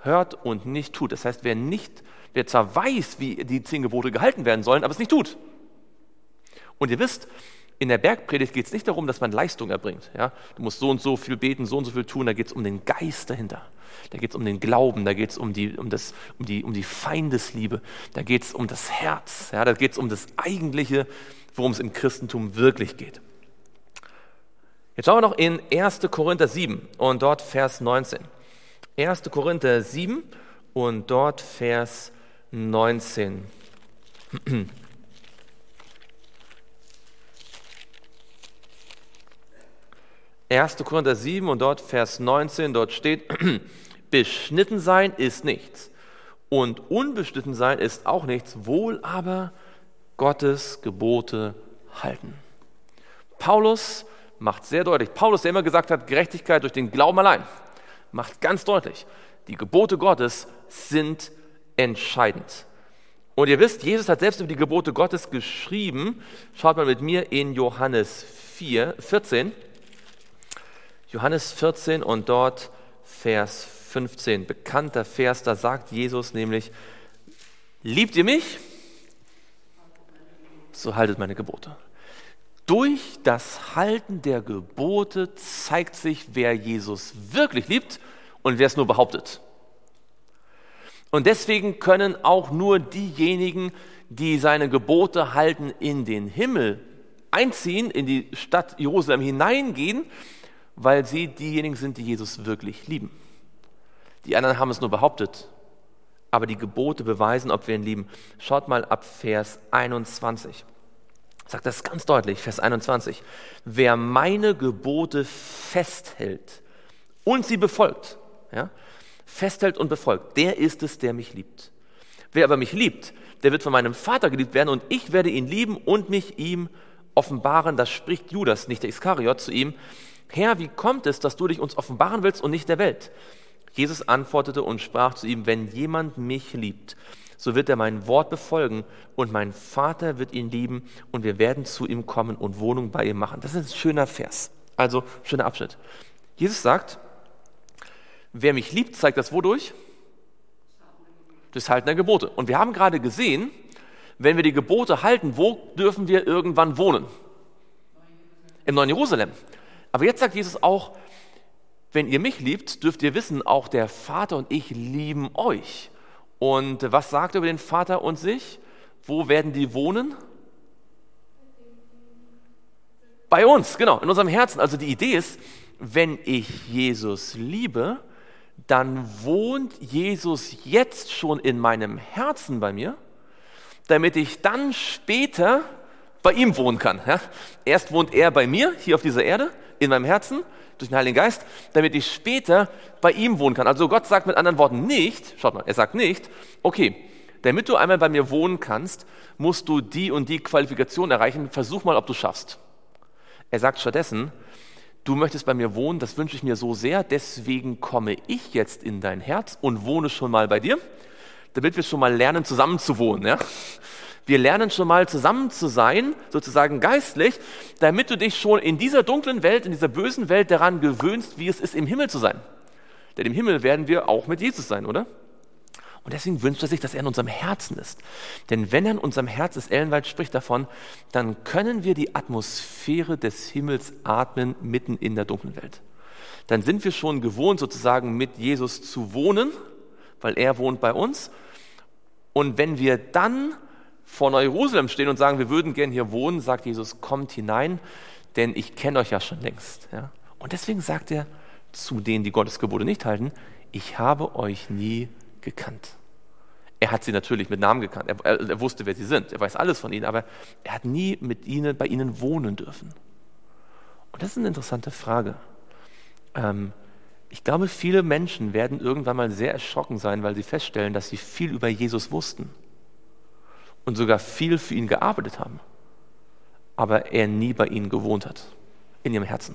hört und nicht tut, das heißt, wer nicht, wer zwar weiß, wie die zehn Gebote gehalten werden sollen, aber es nicht tut. Und ihr wisst, in der Bergpredigt geht es nicht darum, dass man Leistung erbringt. Ja? Du musst so und so viel beten, so und so viel tun, da geht es um den Geist dahinter. Da geht es um den Glauben, da geht es um die, um, um, die, um die Feindesliebe, da geht es um das Herz, ja? da geht es um das Eigentliche, worum es im Christentum wirklich geht. Jetzt schauen wir noch in 1. Korinther 7 und dort Vers 19. 1. Korinther 7 und dort Vers 19. 1. Korinther 7 und dort Vers 19, dort steht, beschnitten sein ist nichts und unbeschnitten sein ist auch nichts, wohl aber Gottes Gebote halten. Paulus macht sehr deutlich, Paulus, der immer gesagt hat, Gerechtigkeit durch den Glauben allein, macht ganz deutlich, die Gebote Gottes sind entscheidend. Und ihr wisst, Jesus hat selbst über die Gebote Gottes geschrieben. Schaut mal mit mir in Johannes 4, 14. Johannes 14 und dort Vers 15, bekannter Vers, da sagt Jesus nämlich, liebt ihr mich? So haltet meine Gebote. Durch das Halten der Gebote zeigt sich, wer Jesus wirklich liebt und wer es nur behauptet. Und deswegen können auch nur diejenigen, die seine Gebote halten, in den Himmel einziehen, in die Stadt Jerusalem hineingehen, weil sie diejenigen sind, die Jesus wirklich lieben. Die anderen haben es nur behauptet, aber die Gebote beweisen, ob wir ihn lieben. Schaut mal ab Vers 21. Sagt das ganz deutlich, Vers 21. Wer meine Gebote festhält und sie befolgt, ja, festhält und befolgt, der ist es, der mich liebt. Wer aber mich liebt, der wird von meinem Vater geliebt werden und ich werde ihn lieben und mich ihm offenbaren. Das spricht Judas, nicht der Iskariot, zu ihm. Herr, wie kommt es, dass du dich uns offenbaren willst und nicht der Welt? Jesus antwortete und sprach zu ihm, wenn jemand mich liebt, so wird er mein Wort befolgen und mein Vater wird ihn lieben und wir werden zu ihm kommen und Wohnung bei ihm machen. Das ist ein schöner Vers, also schöner Abschnitt. Jesus sagt, wer mich liebt, zeigt das wodurch? Durchs Halten der Gebote. Und wir haben gerade gesehen, wenn wir die Gebote halten, wo dürfen wir irgendwann wohnen? Im neuen Jerusalem. Aber jetzt sagt Jesus auch, wenn ihr mich liebt, dürft ihr wissen, auch der Vater und ich lieben euch. Und was sagt er über den Vater und sich? Wo werden die wohnen? Bei uns, genau, in unserem Herzen. Also die Idee ist, wenn ich Jesus liebe, dann wohnt Jesus jetzt schon in meinem Herzen bei mir, damit ich dann später bei ihm wohnen kann. Ja? Erst wohnt er bei mir hier auf dieser Erde in meinem Herzen durch den Heiligen Geist, damit ich später bei ihm wohnen kann. Also Gott sagt mit anderen Worten nicht, schaut mal, er sagt nicht, okay, damit du einmal bei mir wohnen kannst, musst du die und die Qualifikation erreichen, versuch mal, ob du schaffst. Er sagt stattdessen, du möchtest bei mir wohnen, das wünsche ich mir so sehr, deswegen komme ich jetzt in dein Herz und wohne schon mal bei dir, damit wir schon mal lernen, zusammenzuwohnen. Ja? Wir lernen schon mal zusammen zu sein, sozusagen geistlich, damit du dich schon in dieser dunklen Welt, in dieser bösen Welt daran gewöhnst, wie es ist, im Himmel zu sein. Denn im Himmel werden wir auch mit Jesus sein, oder? Und deswegen wünscht er sich, dass er in unserem Herzen ist. Denn wenn er in unserem Herzen ist, Ellenwald spricht davon, dann können wir die Atmosphäre des Himmels atmen mitten in der dunklen Welt. Dann sind wir schon gewohnt, sozusagen mit Jesus zu wohnen, weil er wohnt bei uns. Und wenn wir dann vor Neu-Jerusalem stehen und sagen, wir würden gern hier wohnen, sagt Jesus, kommt hinein, denn ich kenne euch ja schon längst. Ja? Und deswegen sagt er zu denen, die Gottes Gebote nicht halten, ich habe euch nie gekannt. Er hat sie natürlich mit Namen gekannt. Er, er, er, wusste, wer sie sind. Er weiß alles von ihnen, aber er hat nie mit ihnen, bei ihnen wohnen dürfen. Und das ist eine interessante Frage. Ähm, ich glaube, viele Menschen werden irgendwann mal sehr erschrocken sein, weil sie feststellen, dass sie viel über Jesus wussten und sogar viel für ihn gearbeitet haben, aber er nie bei ihnen gewohnt hat, in ihrem Herzen.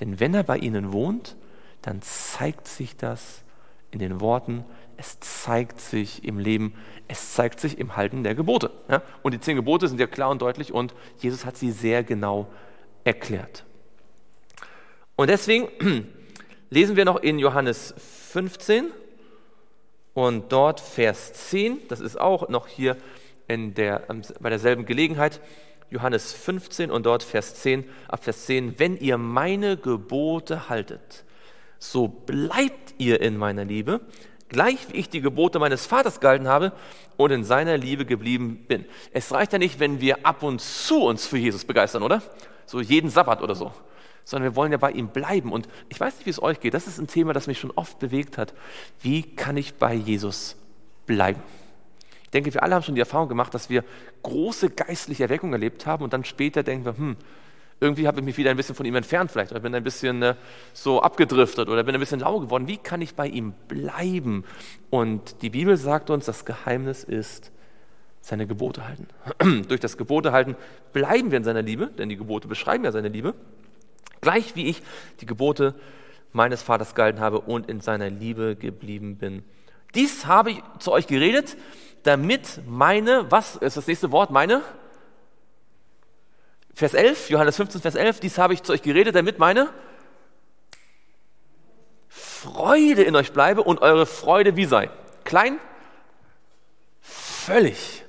Denn wenn er bei ihnen wohnt, dann zeigt sich das in den Worten, es zeigt sich im Leben, es zeigt sich im Halten der Gebote. Ja? Und die zehn Gebote sind ja klar und deutlich und Jesus hat sie sehr genau erklärt. Und deswegen lesen wir noch in Johannes 15 und dort Vers 10, das ist auch noch hier in der, bei derselben Gelegenheit, Johannes 15 und dort Vers 10, ab Vers 10, wenn ihr meine Gebote haltet, so bleibt ihr in meiner Liebe, gleich wie ich die Gebote meines Vaters gehalten habe und in seiner Liebe geblieben bin. Es reicht ja nicht, wenn wir ab und zu uns für Jesus begeistern, oder? So jeden Sabbat oder so. Sondern wir wollen ja bei ihm bleiben. Und ich weiß nicht, wie es euch geht. Das ist ein Thema, das mich schon oft bewegt hat. Wie kann ich bei Jesus bleiben? Ich denke, wir alle haben schon die Erfahrung gemacht, dass wir große geistliche Erweckung erlebt haben und dann später denken wir, hm, irgendwie habe ich mich wieder ein bisschen von ihm entfernt vielleicht oder bin ein bisschen äh, so abgedriftet oder bin ein bisschen lau geworden. Wie kann ich bei ihm bleiben? Und die Bibel sagt uns, das Geheimnis ist seine Gebote halten. Durch das Gebote halten bleiben wir in seiner Liebe, denn die Gebote beschreiben ja seine Liebe. Gleich wie ich die Gebote meines Vaters gehalten habe und in seiner Liebe geblieben bin. Dies habe ich zu euch geredet, damit meine, was ist das nächste Wort, meine? Vers 11, Johannes 15, Vers 11, dies habe ich zu euch geredet, damit meine Freude in euch bleibe und eure Freude wie sei? Klein? Völlig.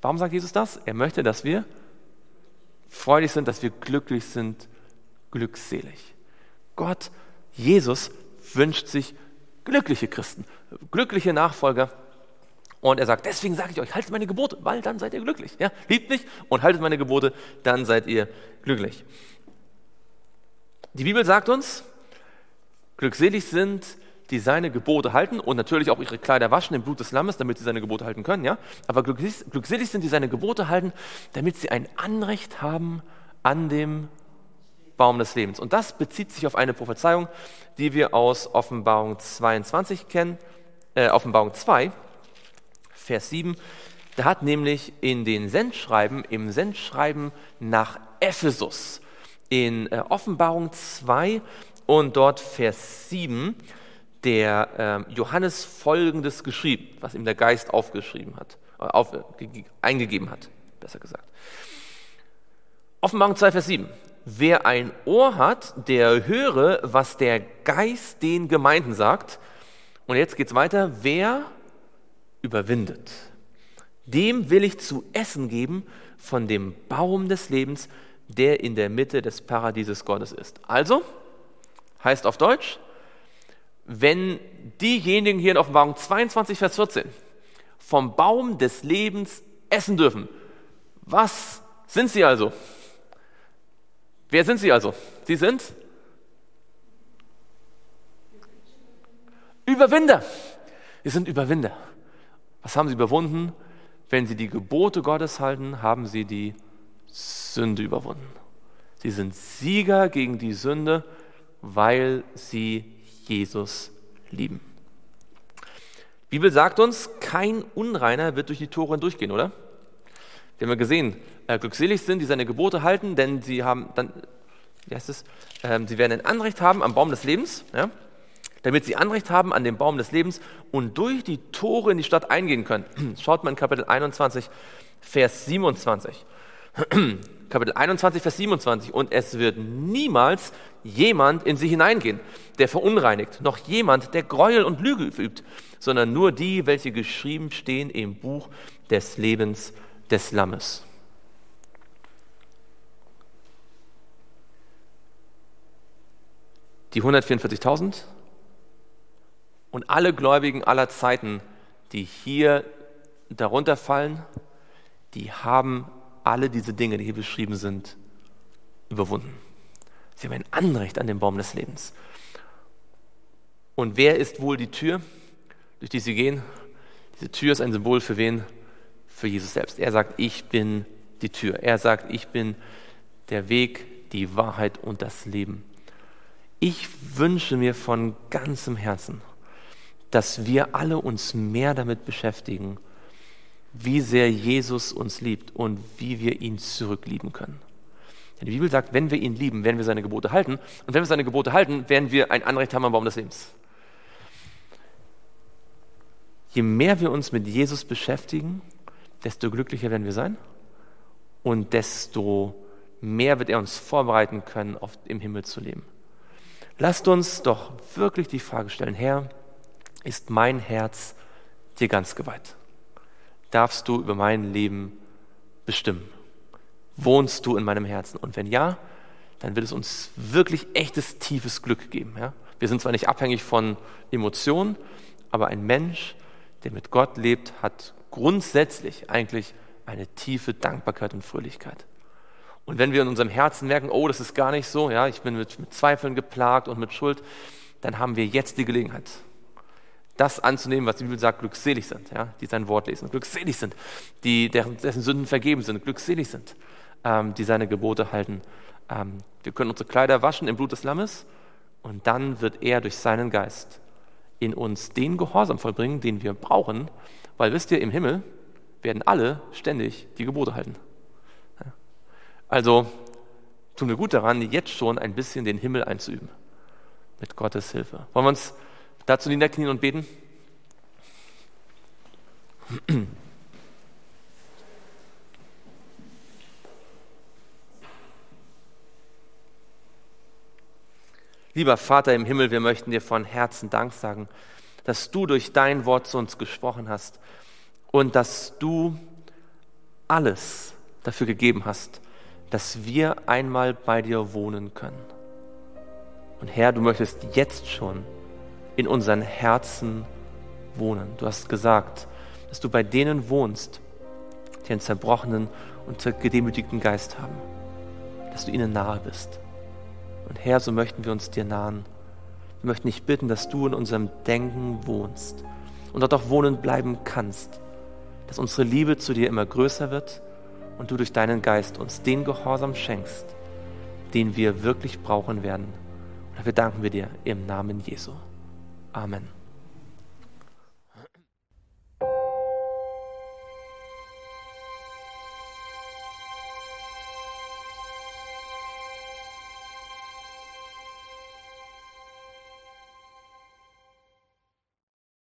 Warum sagt Jesus das? Er möchte, dass wir freudig sind, dass wir glücklich sind, glückselig. Gott, Jesus wünscht sich glückliche Christen, glückliche Nachfolger und er sagt, deswegen sage ich euch, haltet meine Gebote, weil dann seid ihr glücklich. Ja? Liebt mich und haltet meine Gebote, dann seid ihr glücklich. Die Bibel sagt uns, glückselig sind, die seine Gebote halten und natürlich auch ihre Kleider waschen im Blut des Lammes, damit sie seine Gebote halten können. Ja? Aber glückselig, glückselig sind, die seine Gebote halten, damit sie ein Anrecht haben an dem Baum des Lebens. Und das bezieht sich auf eine Prophezeiung, die wir aus Offenbarung 22 kennen, äh, Offenbarung 2, Vers 7. Da hat nämlich in den Sendschreiben, im Sendschreiben nach Ephesus, in äh, Offenbarung 2 und dort Vers 7, der äh, Johannes Folgendes geschrieben, was ihm der Geist aufgeschrieben hat, äh, auf, eingegeben hat, besser gesagt. Offenbarung 2, Vers 7. Wer ein Ohr hat, der höre, was der Geist den Gemeinden sagt. Und jetzt geht es weiter. Wer überwindet. Dem will ich zu essen geben von dem Baum des Lebens, der in der Mitte des Paradieses Gottes ist. Also, heißt auf Deutsch, wenn diejenigen hier in Offenbarung 22, Vers 14 vom Baum des Lebens essen dürfen, was sind sie also? Wer sind sie also? Sie sind Überwinder. Sie sind Überwinder. Was haben sie überwunden? Wenn sie die Gebote Gottes halten, haben sie die Sünde überwunden. Sie sind Sieger gegen die Sünde, weil sie Jesus lieben. Die Bibel sagt uns, kein Unreiner wird durch die Tore hindurchgehen, oder? Wir haben ja gesehen, äh, glückselig sind, die seine Gebote halten, denn sie haben dann, wie heißt es, ähm, sie werden ein Anrecht haben am Baum des Lebens. Ja? Damit sie Anrecht haben an dem Baum des Lebens und durch die Tore in die Stadt eingehen können. Schaut mal in Kapitel 21, Vers 27. Kapitel 21, Vers 27. Und es wird niemals jemand in sie hineingehen, der verunreinigt, noch jemand, der Gräuel und Lüge übt, sondern nur die, welche geschrieben stehen im Buch des Lebens des Lammes. Die 144.000 und alle Gläubigen aller Zeiten, die hier darunter fallen, die haben alle diese Dinge, die hier beschrieben sind, überwunden. Sie haben ein Anrecht an den Baum des Lebens. Und wer ist wohl die Tür, durch die sie gehen? Diese Tür ist ein Symbol für wen? Für Jesus selbst. Er sagt, ich bin die Tür. Er sagt, ich bin der Weg, die Wahrheit und das Leben. Ich wünsche mir von ganzem Herzen, dass wir alle uns mehr damit beschäftigen, wie sehr Jesus uns liebt und wie wir ihn zurücklieben können. Denn die Bibel sagt, wenn wir ihn lieben, werden wir seine Gebote halten. Und wenn wir seine Gebote halten, werden wir ein Anrecht haben am Baum des Lebens. Je mehr wir uns mit Jesus beschäftigen, desto glücklicher werden wir sein und desto mehr wird er uns vorbereiten können, im Himmel zu leben. Lasst uns doch wirklich die Frage stellen, Herr, ist mein Herz dir ganz geweiht? Darfst du über mein Leben bestimmen? Wohnst du in meinem Herzen? Und wenn ja, dann wird es uns wirklich echtes, tiefes Glück geben. Ja? Wir sind zwar nicht abhängig von Emotionen, aber ein Mensch, der mit Gott lebt, hat grundsätzlich eigentlich eine tiefe Dankbarkeit und Fröhlichkeit. Und wenn wir in unserem Herzen merken, oh, das ist gar nicht so, ja, ich bin mit, mit Zweifeln geplagt und mit Schuld, dann haben wir jetzt die Gelegenheit, das anzunehmen, was die Bibel sagt, glückselig sind, ja, die sein Wort lesen, glückselig sind, die deren, dessen Sünden vergeben sind, glückselig sind, ähm, die seine Gebote halten. Ähm, wir können unsere Kleider waschen im Blut des Lammes und dann wird er durch seinen Geist in uns den Gehorsam vollbringen, den wir brauchen, weil wisst ihr, im Himmel werden alle ständig die Gebote halten. Also tun wir gut daran, jetzt schon ein bisschen den Himmel einzuüben. Mit Gottes Hilfe. Wollen wir uns Dazu niederknien und beten. Lieber Vater im Himmel, wir möchten dir von Herzen Dank sagen, dass du durch dein Wort zu uns gesprochen hast und dass du alles dafür gegeben hast, dass wir einmal bei dir wohnen können. Und Herr, du möchtest jetzt schon in unseren Herzen wohnen. Du hast gesagt, dass du bei denen wohnst, die einen zerbrochenen und gedemütigten Geist haben, dass du ihnen nahe bist. Und Herr, so möchten wir uns dir nahen. Wir möchten dich bitten, dass du in unserem Denken wohnst und dort auch wohnen bleiben kannst, dass unsere Liebe zu dir immer größer wird und du durch deinen Geist uns den Gehorsam schenkst, den wir wirklich brauchen werden. Und dafür danken wir dir im Namen Jesu. Amen.